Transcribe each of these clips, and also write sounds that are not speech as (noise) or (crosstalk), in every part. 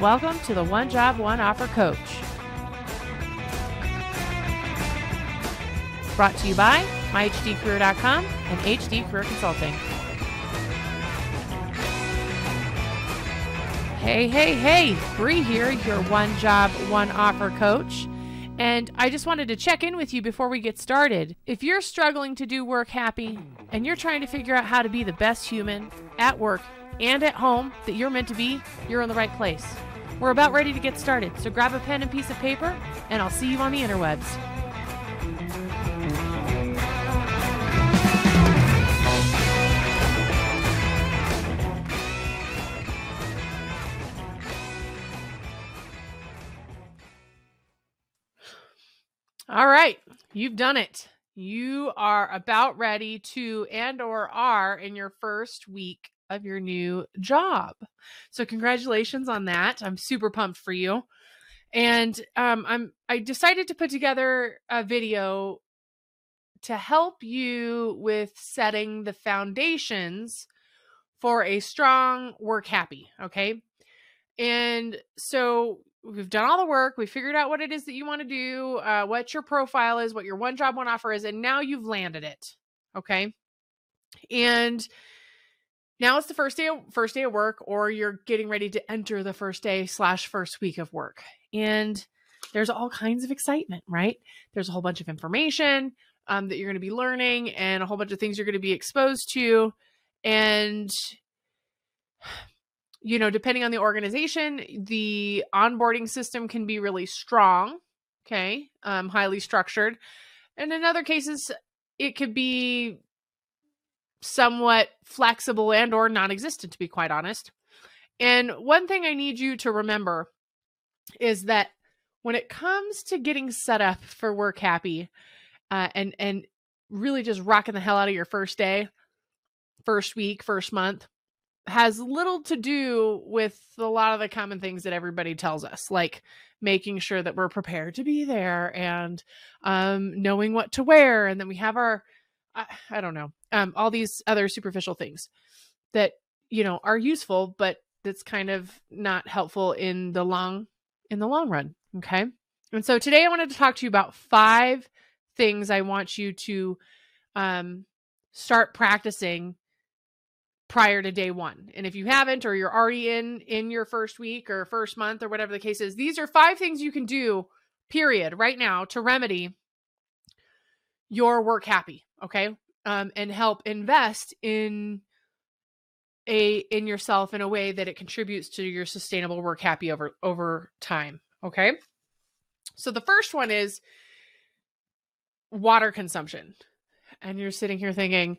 Welcome to the One Job, One Offer Coach. Brought to you by myhdcareer.com and HD Career Consulting. Hey, hey, hey, Bree here, your One Job, One Offer Coach. And I just wanted to check in with you before we get started. If you're struggling to do work happy and you're trying to figure out how to be the best human at work and at home that you're meant to be, you're in the right place. We're about ready to get started, so grab a pen and piece of paper, and I'll see you on the interwebs. All right, you've done it. You are about ready to and or are in your first week of your new job. So congratulations on that. I'm super pumped for you. And um, I'm I decided to put together a video to help you with setting the foundations for a strong work happy. Okay. And so we've done all the work. We figured out what it is that you want to do, uh, what your profile is, what your one job, one offer is, and now you've landed it. Okay. And now it's the first day of, first day of work, or you're getting ready to enter the first day slash first week of work. And there's all kinds of excitement, right? There's a whole bunch of information um, that you're going to be learning and a whole bunch of things you're going to be exposed to. And (sighs) you know, depending on the organization, the onboarding system can be really strong, okay, um, highly structured. And in other cases, it could be somewhat flexible and or non-existent to be quite honest. And one thing I need you to remember is that when it comes to getting set up for work happy uh, and and really just rocking the hell out of your first day, first week, first month, has little to do with a lot of the common things that everybody tells us, like making sure that we're prepared to be there and um, knowing what to wear, and then we have our, I, I don't know, um, all these other superficial things that you know are useful, but that's kind of not helpful in the long in the long run. Okay, and so today I wanted to talk to you about five things I want you to um, start practicing prior to day one. And if you haven't, or you're already in in your first week or first month or whatever the case is, these are five things you can do, period, right now to remedy your work happy. Okay. Um, and help invest in a in yourself in a way that it contributes to your sustainable work happy over over time. Okay. So the first one is water consumption. And you're sitting here thinking,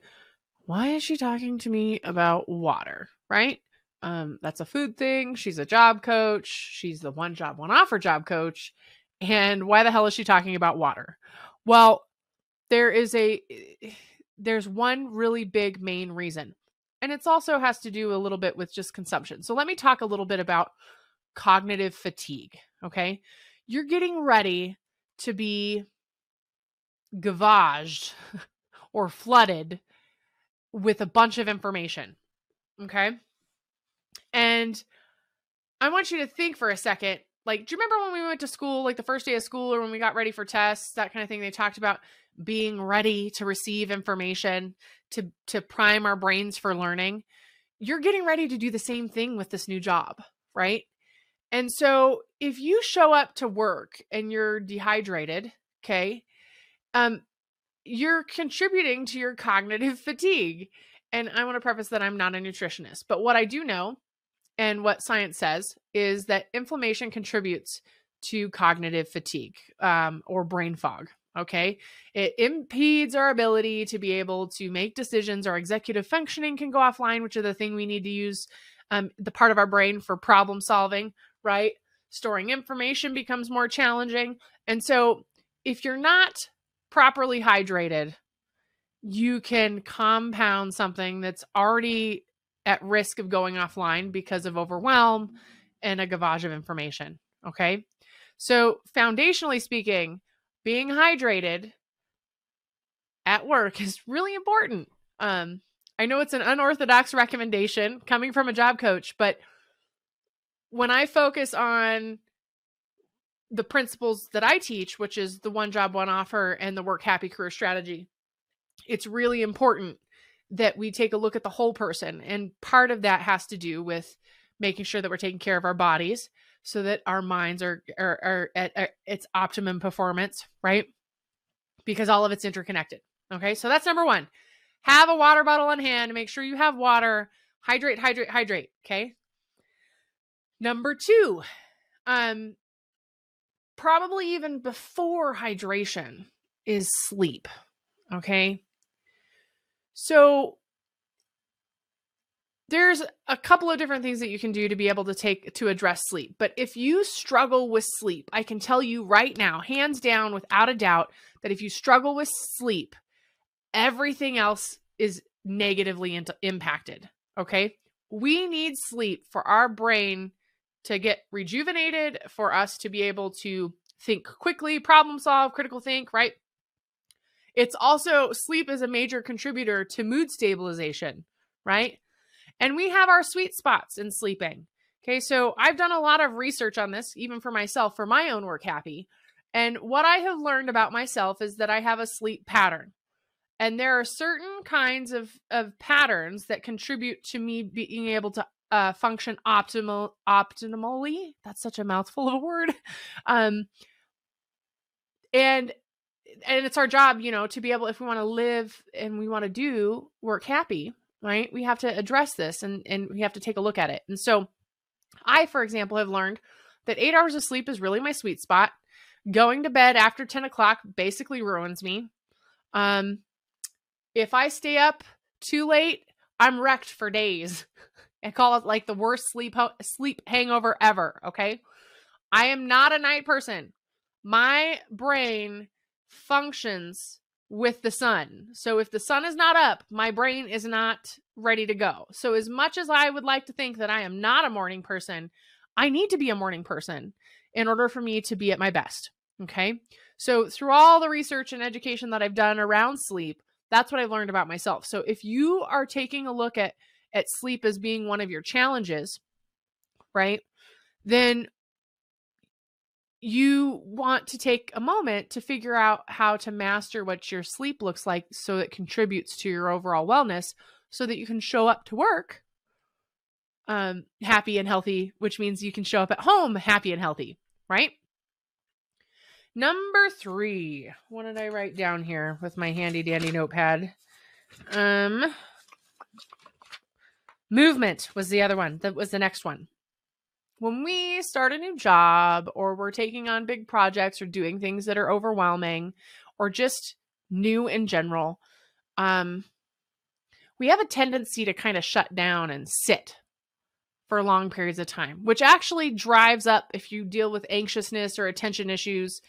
why is she talking to me about water? Right? Um, that's a food thing. She's a job coach. She's the one job, one offer job coach. And why the hell is she talking about water? Well, there is a eh, there's one really big main reason. And it's also has to do a little bit with just consumption. So let me talk a little bit about cognitive fatigue, okay? You're getting ready to be gavaged (laughs) or flooded with a bunch of information. Okay. And I want you to think for a second. Like, do you remember when we went to school, like the first day of school, or when we got ready for tests, that kind of thing? They talked about being ready to receive information, to to prime our brains for learning. You're getting ready to do the same thing with this new job, right? And so if you show up to work and you're dehydrated, okay, um, you're contributing to your cognitive (laughs) fatigue. And I want to preface that I'm not a nutritionist, but what I do know and what science says is that inflammation contributes to cognitive fatigue um, or brain fog. Okay. It impedes our ability to be able to make decisions. Our executive functioning can go offline, which are the thing we need to use um, the part of our brain for problem solving, right? Storing information becomes more challenging. And so if you're not properly hydrated, you can compound something that's already at risk of going offline because of overwhelm and a gavage of information. Okay. So, foundationally speaking, being hydrated at work (laughs) is really important. Um, I know it's an unorthodox recommendation coming from a job coach, but when I focus on the principles that I teach, which is the one job, one offer and the work happy career strategy, it's really important that we take a look at the whole person. And part of that has to do with making sure that we're taking care of our bodies so that our minds are, are, are at, at its optimum performance, right? Because all of it's interconnected. Okay. So that's number one. Have a water bottle on hand. Make sure you have water. Hydrate, hydrate, hydrate. Okay. Number two, um, probably even before hydration is sleep. Okay. So there's a couple of different things that you can do to be able to take to address sleep. But if you struggle with sleep, I can tell you right now, hands down, without a doubt, that if you struggle with sleep, everything else is negatively in- impacted. Okay. We need sleep for our brain to get rejuvenated, for us to be able to think quickly, problem solve, critical think, right? It's also sleep is a major contributor to mood stabilization, right? And we have our sweet spots in sleeping. Okay, so I've done a lot of research on this, even for myself, for my own work happy. And what I have learned about myself is that I have a sleep pattern. And there are certain kinds of, of patterns that contribute to me being able to uh, function optimal optimally. That's such a mouthful of a word. (laughs) Um, and and it's our job, you know, to be able if we want to live and we want to do work happy, right? We have to address this and and we have to take a look at it. And so, I, for example, have learned that eight hours of sleep is really my sweet spot. Going to bed after ten o'clock basically ruins me. Um, if I stay up too late, I'm wrecked for days. (laughs) I call it like the worst sleep sleep hangover ever, okay? I am not a night person. My brain functions with the sun. So if the sun is not up, my brain is not ready to go. So as much as I would like to think that I am not a morning person, I need to be a morning person in order for me to be at my best. Okay? So through all the research and education that I've done around sleep, that's what I've learned about myself. So if you are taking a look at at sleep as being one of your challenges, right? Then you want to take a moment to figure out how to master what your sleep looks like so it contributes to your overall wellness so that you can show up to work um happy and healthy which means you can show up at home happy and healthy right? Number 3 what did i write down here with my handy dandy notepad? Um movement was the other one that was the next one when we start a new job or we're taking on big projects or doing things that are overwhelming or just new in general, um, we have a tendency to kind of shut down and sit for long periods of time, which actually drives up if you deal with anxiousness or attention issues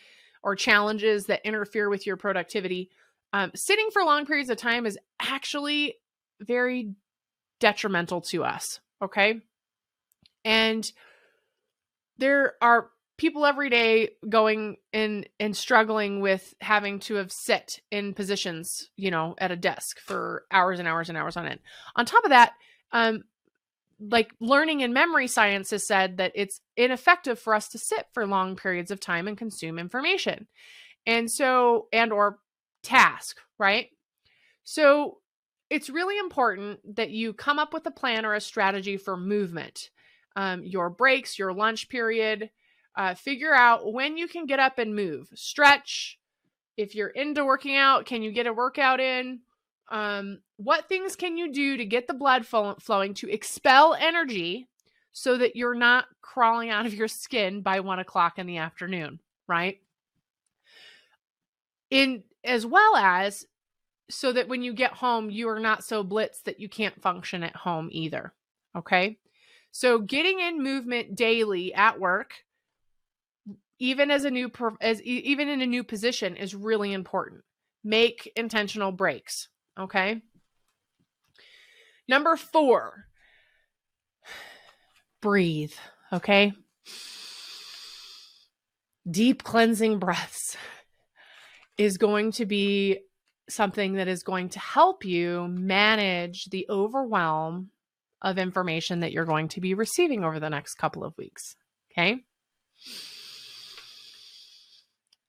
or challenges that interfere with your productivity. Um, sitting for long periods of time is actually very detrimental to us. Okay. And there are people every day going in and struggling with having to have sit in positions, you know, at a desk for hours and hours and hours on end. On top of that, um, like learning and memory science has said that it's ineffective for us to sit for long periods of time and consume information. And so, and or task, right? So it's really important that you come up with a plan or a strategy for movement um, your breaks, your lunch period. Uh, figure out when you can get up and move, stretch. If you're into working out, can you get a workout in? Um, what things can you do to get the blood flow- flowing to expel energy so that you're not crawling out of your skin by one o'clock in the afternoon, right? In as well as so that when you get home, you are not so blitzed that you can't function at home either. Okay. So getting in movement daily at work, even as a new as even in a new position is really important. Make intentional breaks, okay? Number 4. (sighs) Breathe, okay? Deep cleansing breaths is going to be something that is going to help you manage the overwhelm of information that you're going to be receiving over the next couple of weeks. Okay.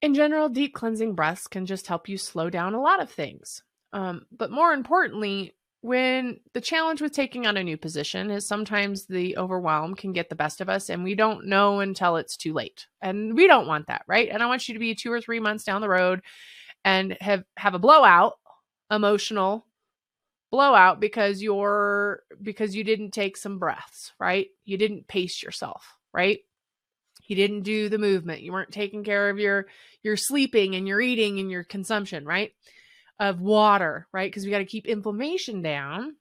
In general, deep cleansing breaths can just help you slow down a lot of things. Um, but more importantly, when the challenge with taking on a new position is sometimes the overwhelm can get the best of us and we don't know until it's too late. And we don't want that, right? And I want you to be 2 or 3 months down the road and have have a blowout, emotional blowout because you're because you didn't take some breaths, right? You didn't pace yourself, right? You didn't do the movement. You weren't taking care of your your sleeping and your eating and your consumption, right? Of water, right? Because we got to keep inflammation down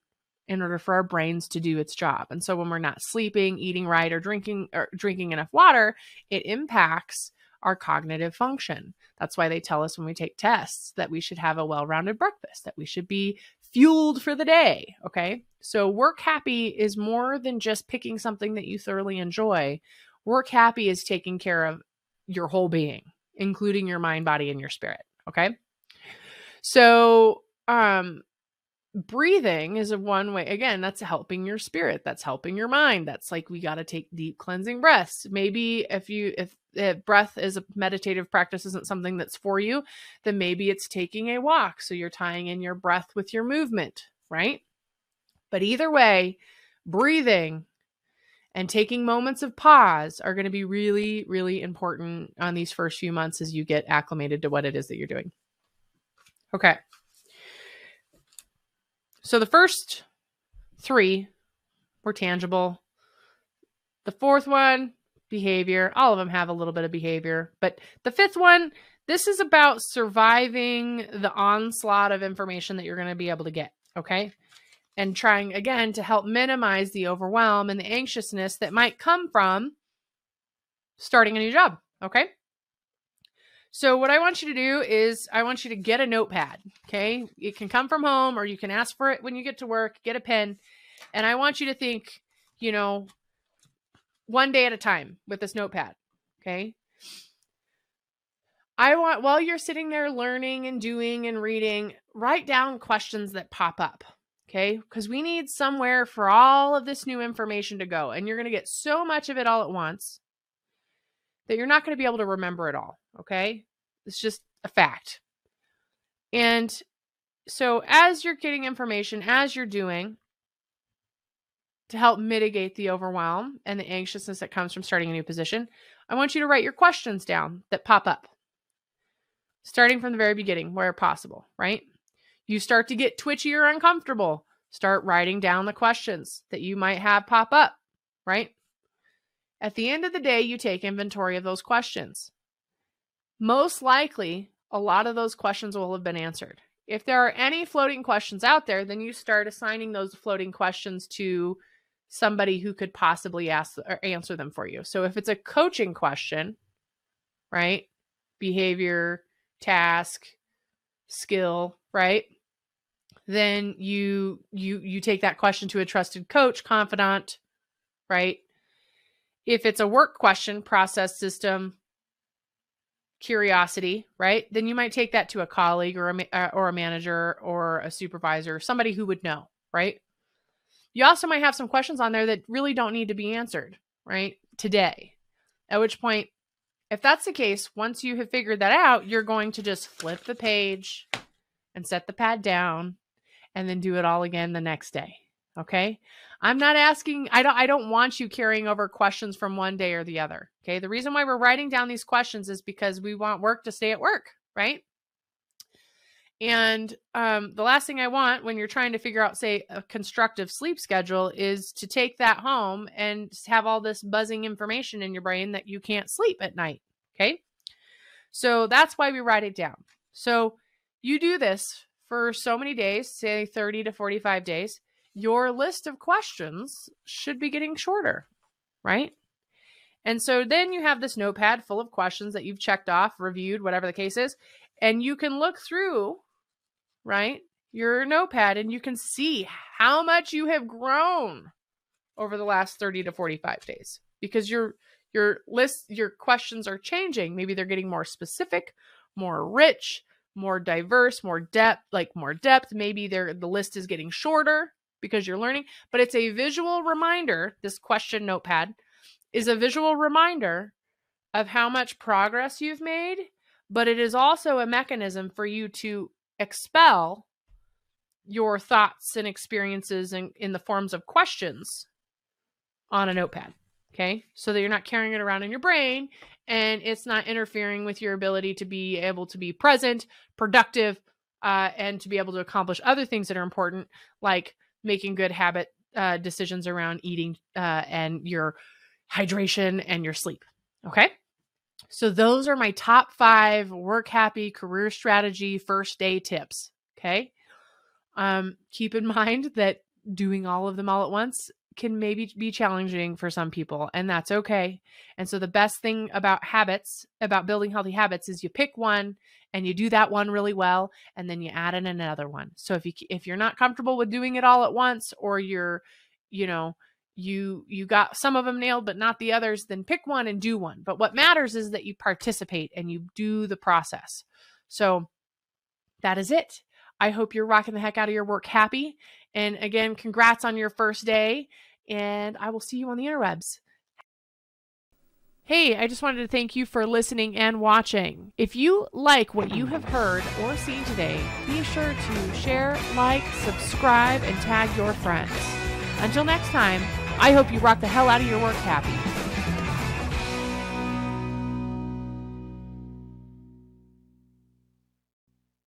in order for our brains to do its job. And so when we're not sleeping, eating right or drinking or drinking enough water, it impacts our cognitive function. That's why they tell us when we take tests that we should have a well-rounded breakfast, that we should be fueled for the day. Okay. So work happy is more than just picking something that you thoroughly enjoy. Work happy is taking care of your whole being, including your mind, body, and your spirit. Okay. So, um, breathing is a one way again that's helping your spirit that's helping your mind that's like we got to take deep cleansing breaths. Maybe if you if, if breath is a meditative practice isn't something that's for you then maybe it's taking a walk so you're tying in your breath with your movement right? But either way breathing and taking moments of pause are going to be really really important on these first few months as you get acclimated to what it is that you're doing. Okay so the first three were tangible. The fourth one, behavior. All of them have a little bit of behavior. But the fifth one, this is about surviving the onslaught of information that you're going to be able to get. Okay. And trying again to help minimize the overwhelm and the anxiousness that might come from starting a new job. Okay. So what I want you to do is I want you to get a notepad. Okay. It can come from home or you can ask for it when you get to work, get a pen. And I want you to think, you know, one day at a time with this notepad. Okay. I want, while you're sitting there learning and doing and reading, write down questions that pop up. Okay. Because we need somewhere for all of this new information to go. And you're going to get so much of it all at once that you're not going to be able to remember it all. Okay. It's just a fact. And so, as you're getting information, as you're doing to help mitigate the overwhelm and the anxiousness that comes from starting a new position, I want you to write your questions down that pop up, starting from the very beginning where possible, right? You start to get twitchy or uncomfortable, start writing down the questions that you might have pop up, right? At the end of the day, you take inventory of those questions. Most likely, a lot of those questions will have been answered. If there are any floating questions out there, then you start assigning those floating questions to somebody who could possibly ask or answer them for you. So if it's a coaching question, right? Behavior, task, skill, right? Then you you you take that question to a trusted coach, confidant, right? If it's a work question, process system, curiosity, right? Then you might take that to a colleague or a uh, or a manager or a supervisor, somebody who would know, right? You also might have some questions on there that really don't need to be answered, right? Today. At which point, if that's the case, once you have figured that out, you're going to just flip the page and set the pad down and then do it all again the next day. Okay? I'm not asking I don't I don't want you carrying over questions from one day or the other. Okay? The reason why we're writing down these questions is because we want work to stay at work, right? And um, the last thing I want when you're trying to figure out, say, a constructive sleep schedule is to take that home and have all this buzzing information in your brain that you can't sleep at night. Okay. So that's why we write it down. So you do this for so many days, say 30 to 45 days your list of questions should be getting shorter, right? And so then you have this notepad full of questions that you've checked off, reviewed, whatever the case is, and you can look through, right, your notepad and you can see how much you have grown over the last 30 to 45 days because your your list your questions are changing. Maybe they're getting more specific, more rich, more diverse, more depth, like more depth. Maybe they're the list is getting shorter, because you're learning, but it's a visual reminder. This question notepad is a visual reminder of how much progress you've made, but it is also a mechanism for you to expel your thoughts and experiences in, in the forms of questions on a notepad. Okay. So that you're not carrying it around in your brain and it's not interfering with your ability to be able to be present, productive, uh, and to be able to accomplish other things that are important, like making good habit uh, decisions around eating uh, and your hydration and your sleep. Okay. So, those are my top five work happy career strategy first day tips. Okay. Um, keep in (laughs) mind that doing all of them all at once can maybe be challenging for some people, and that's okay. And so, the best thing about habits, about building healthy habits, is you pick one and you do that one really well, and then you add in another one. So, if you if you're not comfortable with doing it all at once, or you're, you know, you you got some of them nailed but not the others then pick one and do one but what matters is that you participate and you do the process so that is it i hope you're rocking the heck out of your work happy and again congrats on your first day and i will see you on the interwebs Hey, I just wanted to thank you for listening and watching. If you like what you have heard or seen today, be sure to share, like, subscribe, and tag your friends. Until next time, I hope you rock the hell out of your work happy.